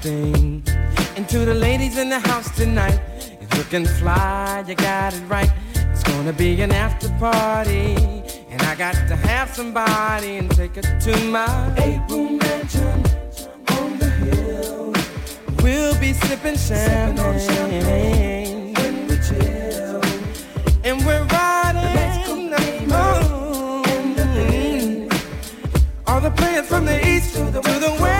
do thing. And to the ladies in the house tonight, it's looking fly, you got it right. It's gonna be an after party. And I got to have somebody and take it to my eight room mansion on the hill. We'll be sipping champagne, sipping on champagne when we chill. And we're riding. the moon. All the players from the east to the, to the west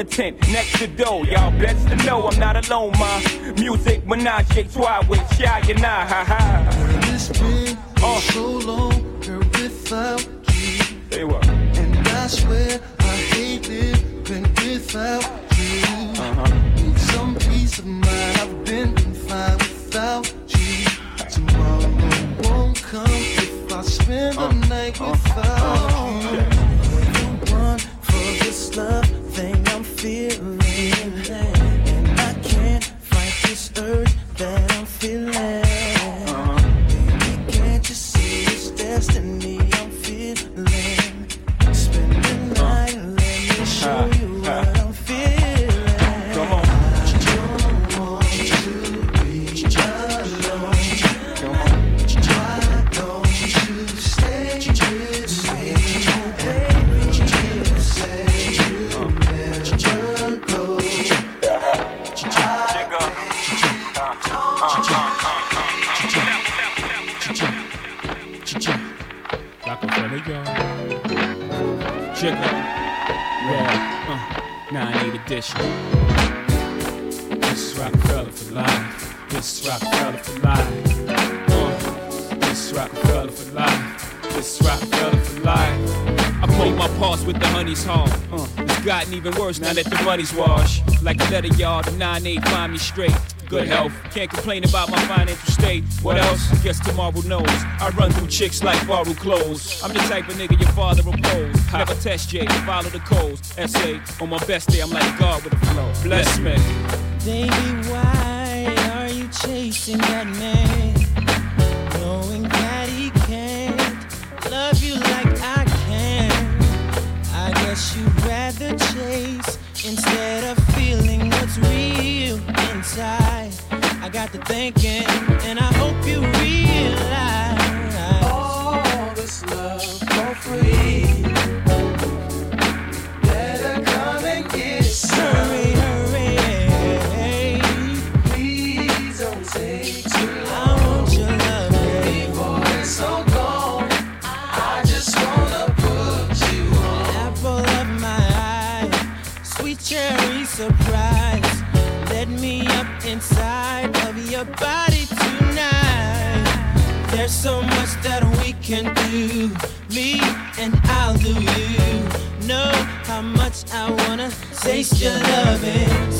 the tent next to dough. Y'all best to know I'm not alone, ma. Music, menage a trois with Shy and I, ha ha. money's wash. Like a letter yard, a 9-8 find me straight. Good health, can't complain about my financial state. What else? Guess tomorrow knows. I run through chicks like borrowed clothes. I'm the type of nigga your father opposed. Never test J, follow the codes. SA, on my best day, I'm like God with a flow. Bless me. Baby, why are you chasing that man? Instead of feeling what's real inside, I got to thinking, and I hope you realize all this love for free. so much that we can do. Me and I'll do you. Know how much I wanna taste your loving.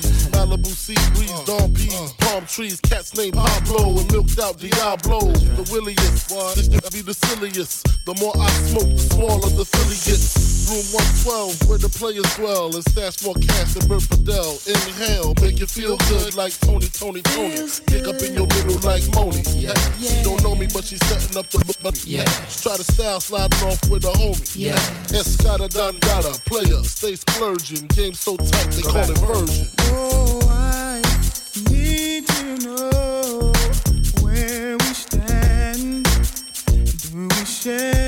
Malibu sea breeze, Don P's, palm trees, cats named Pablo and milked out Diablo. The williest, this nigga be the silliest. The more I smoke, the smaller the Philly gets. Room 112, where the players dwell, and stash more cash than Bert Fidel. Inhale, make you feel good like Tony, Tony, Tony. Pick up in your middle like Moni. Yeah. She don't know me, but she's setting up the but yeah. Try to style sliding off with a homie. Yeah. Escada Dangada, player, stay splurging. Game so tight, they call it version. I need to know where we stand. Do we share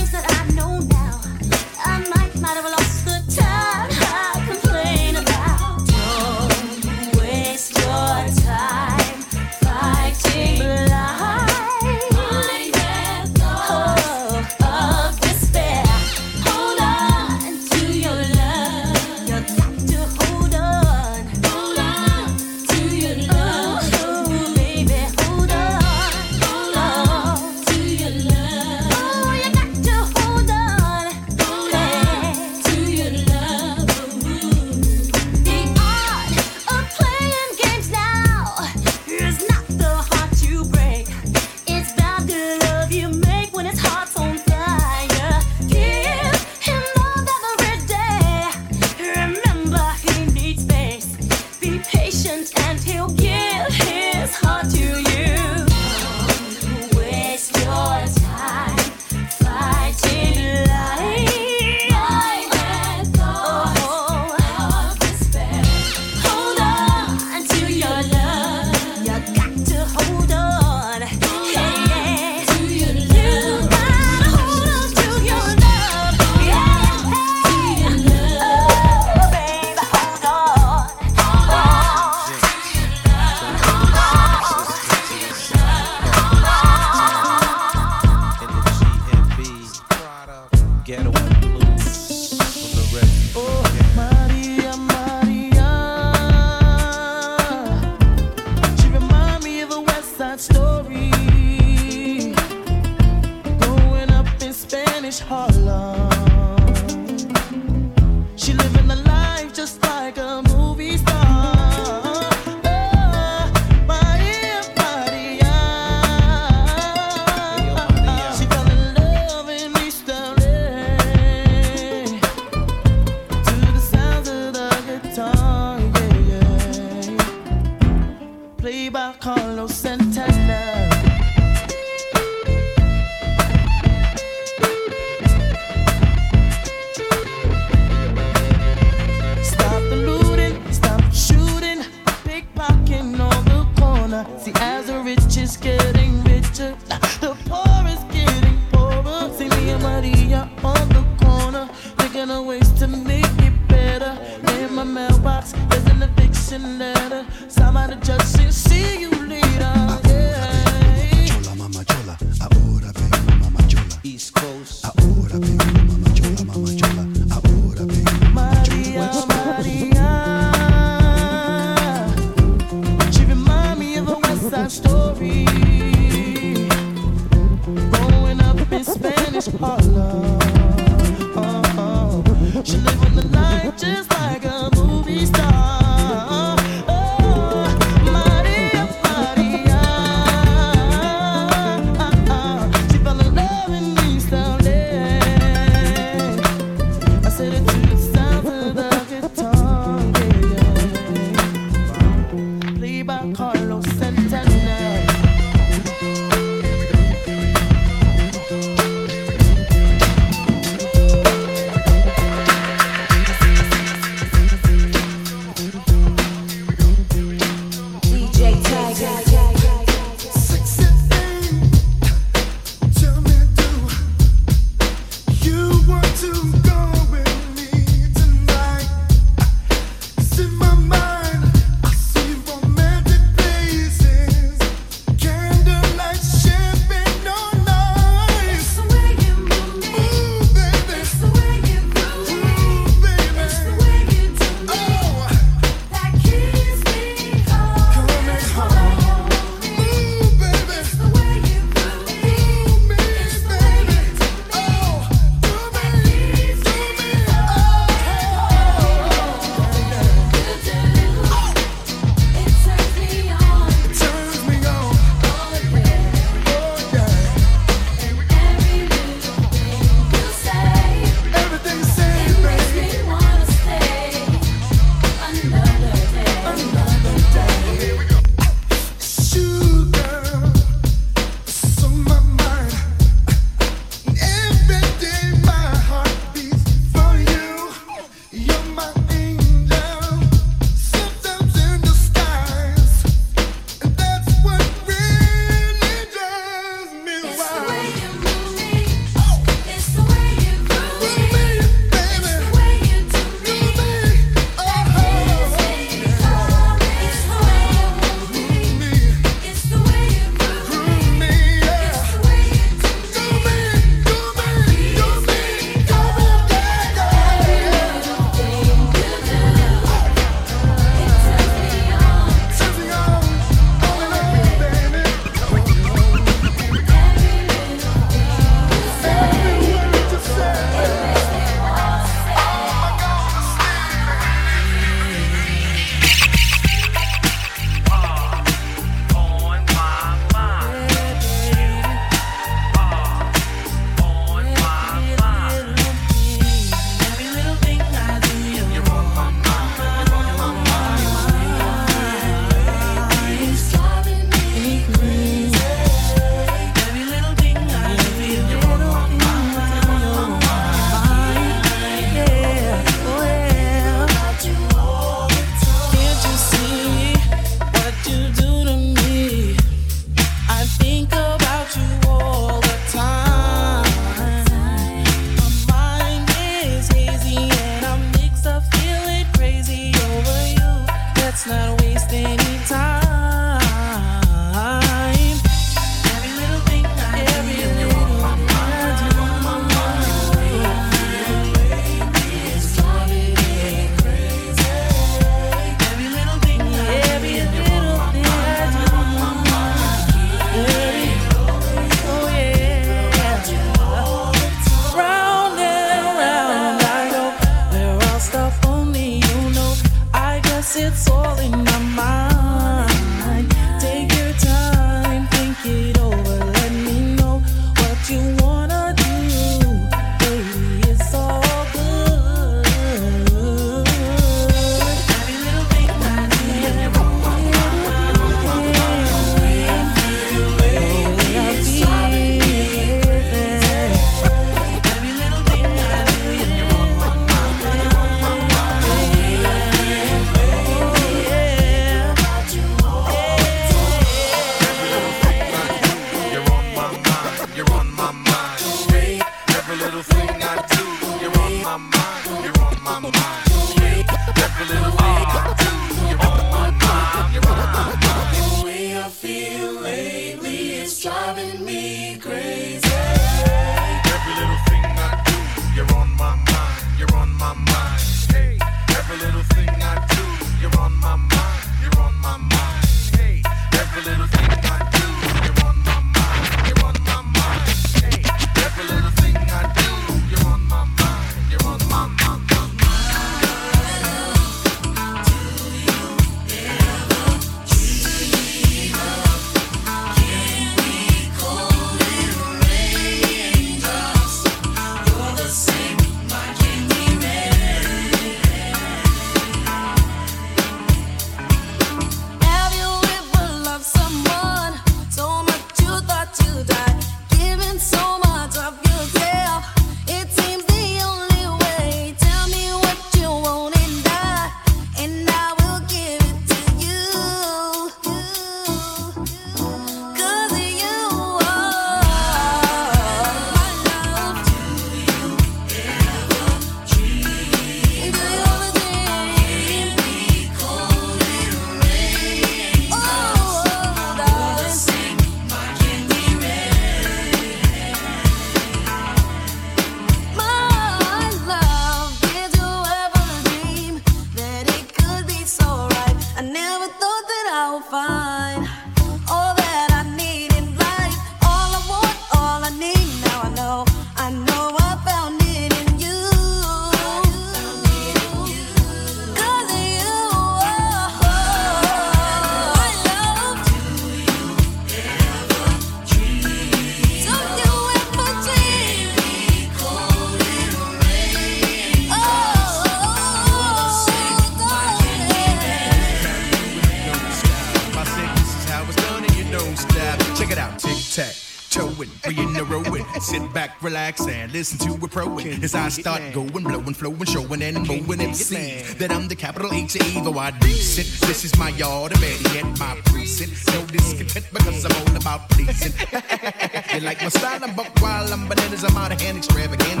listen to a pro as I start going, blowing, flowing, showing, and mowing MCs that I'm the capital H of evil. I decent. This is my yard, and ready my precinct. No discontent because I'm all about pleasing. you like my style? I'm buck wild, I'm bananas. I'm out of hand, extravagant.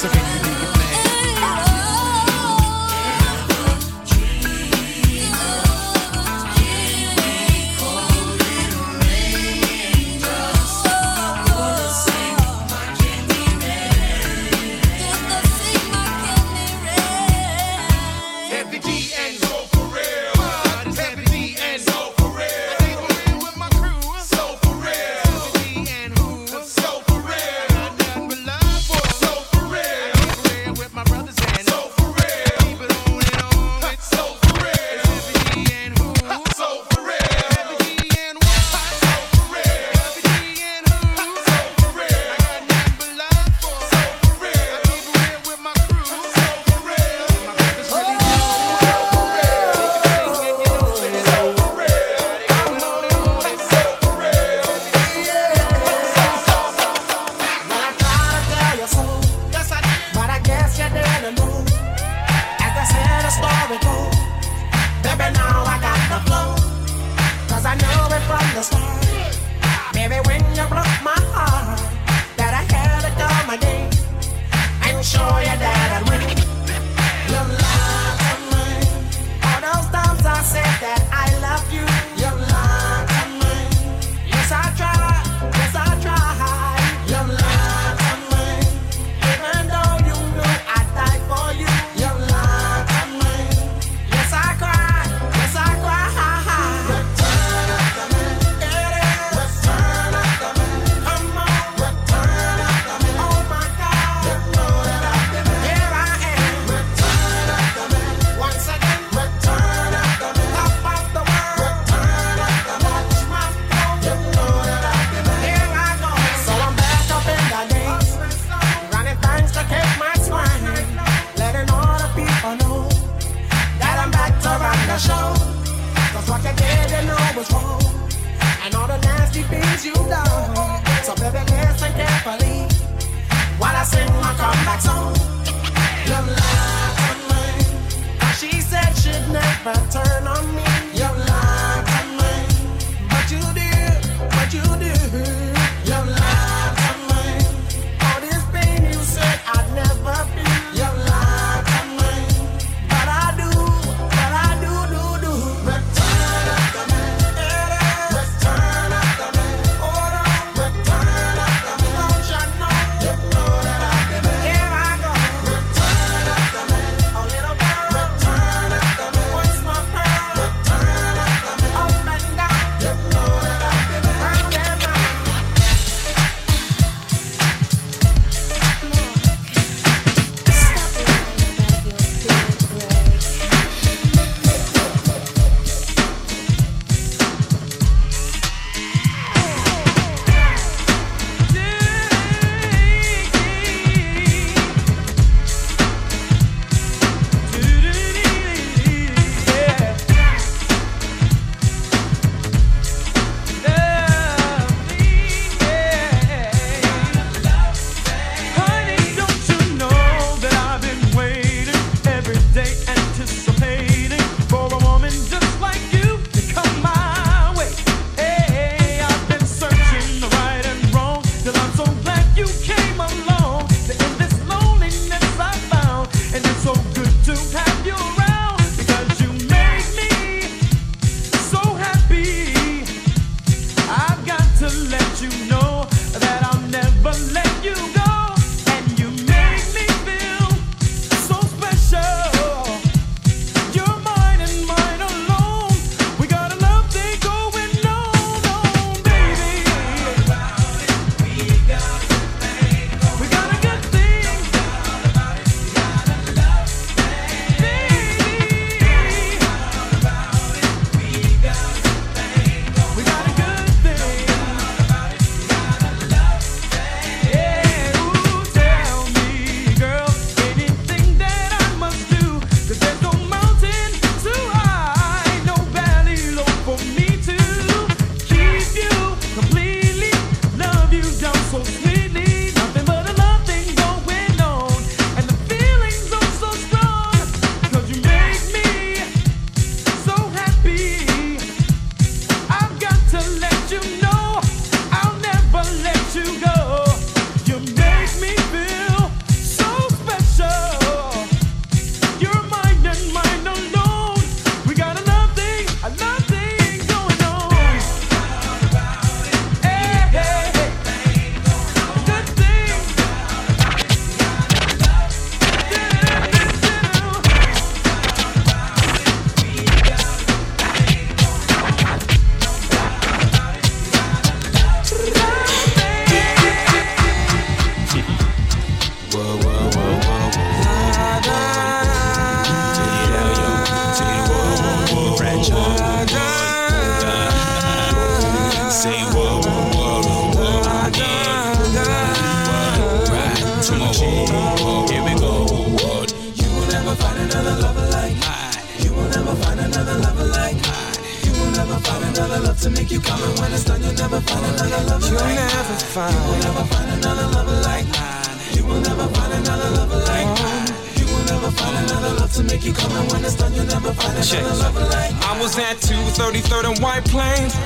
So can you dig it?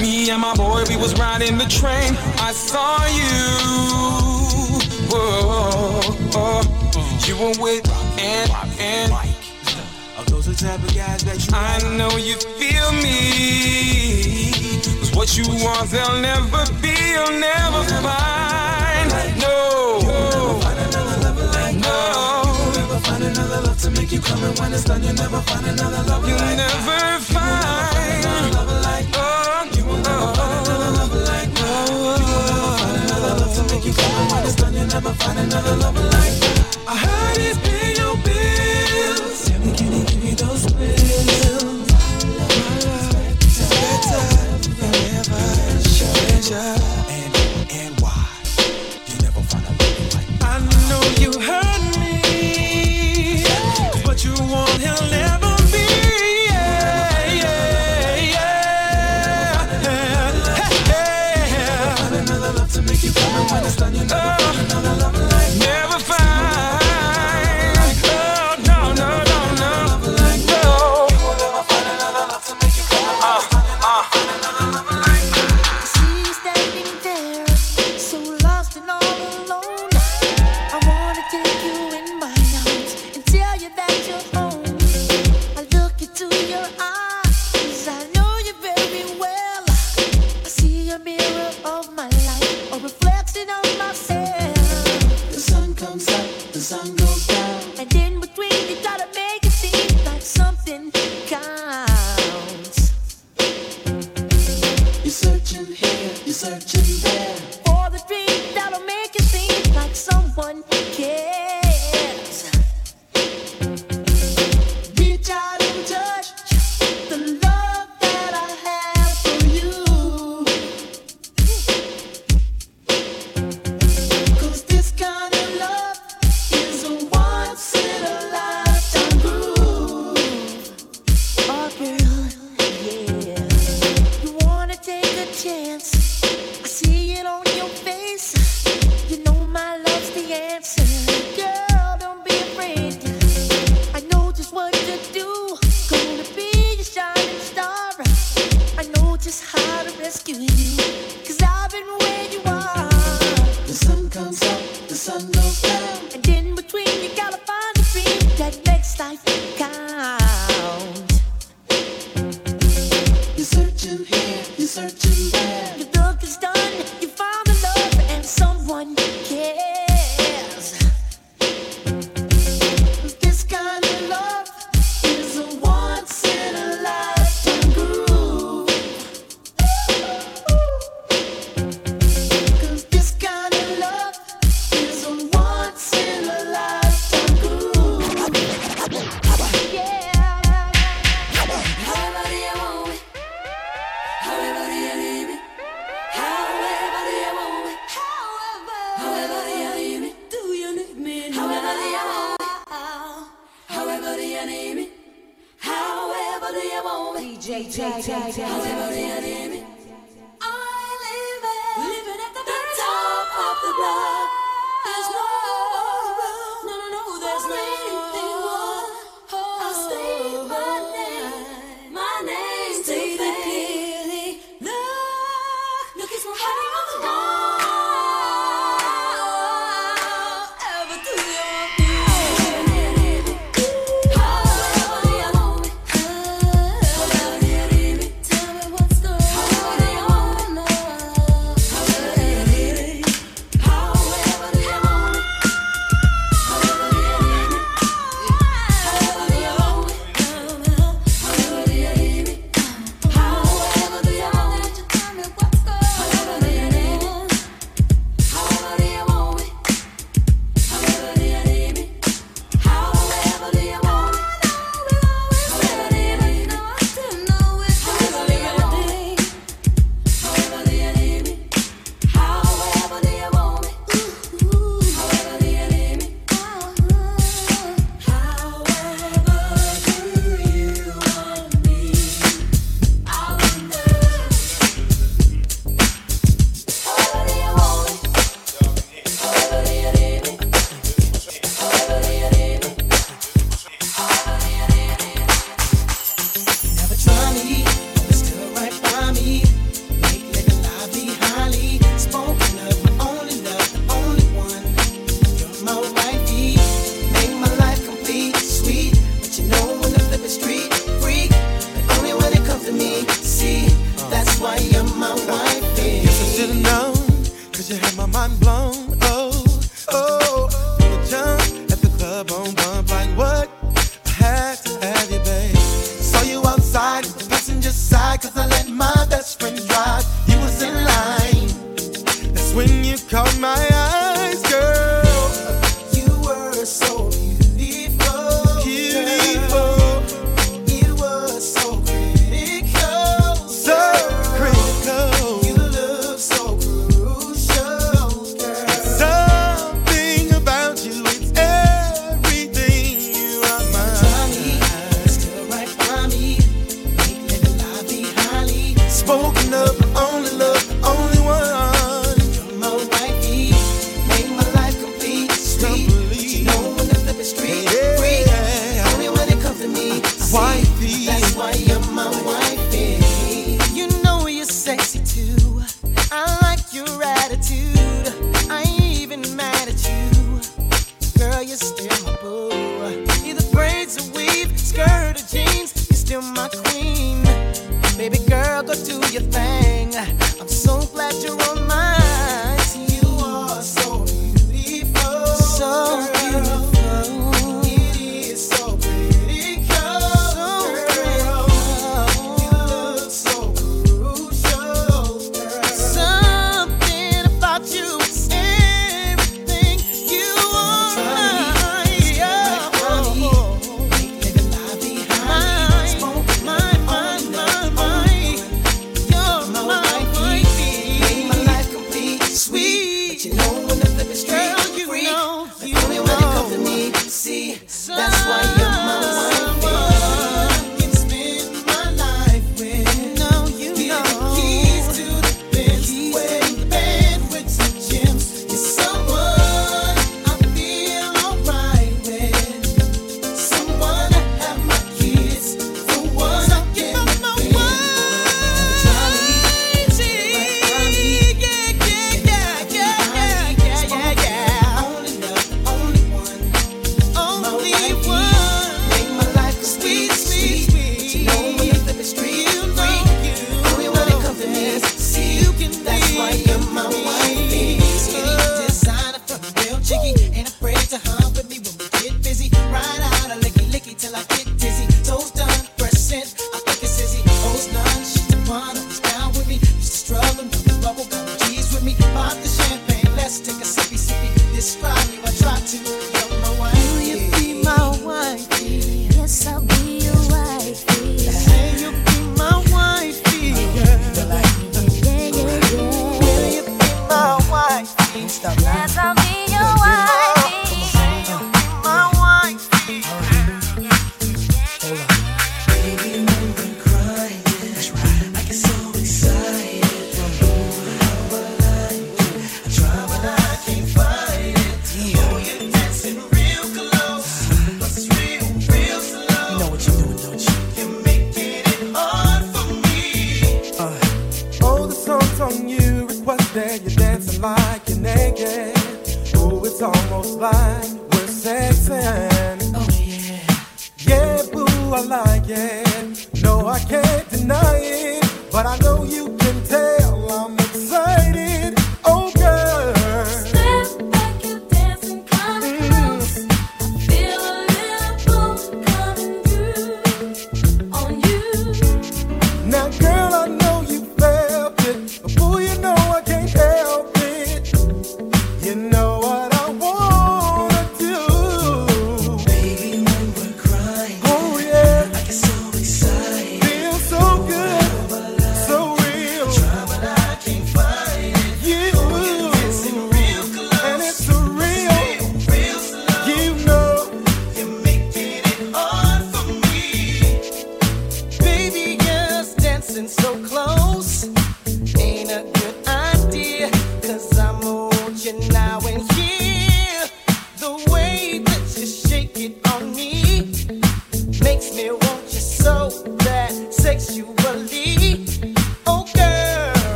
Me and my boy, we was riding the train. I saw you. Whoa, oh. You were with and and. Those are type of guys that you I know you feel me. Cause what you want, they'll never be, you'll never find. No. you'll never find another love like No. You'll never find another love to make you come and when it's done, you'll never find another love. You'll never done, you never find another lover like me. I heard it's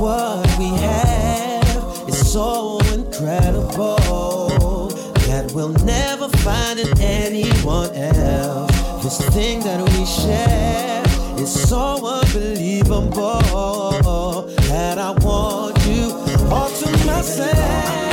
what we have is so incredible that we'll never find in anyone else. This thing that we share is so unbelievable that I want you all to myself.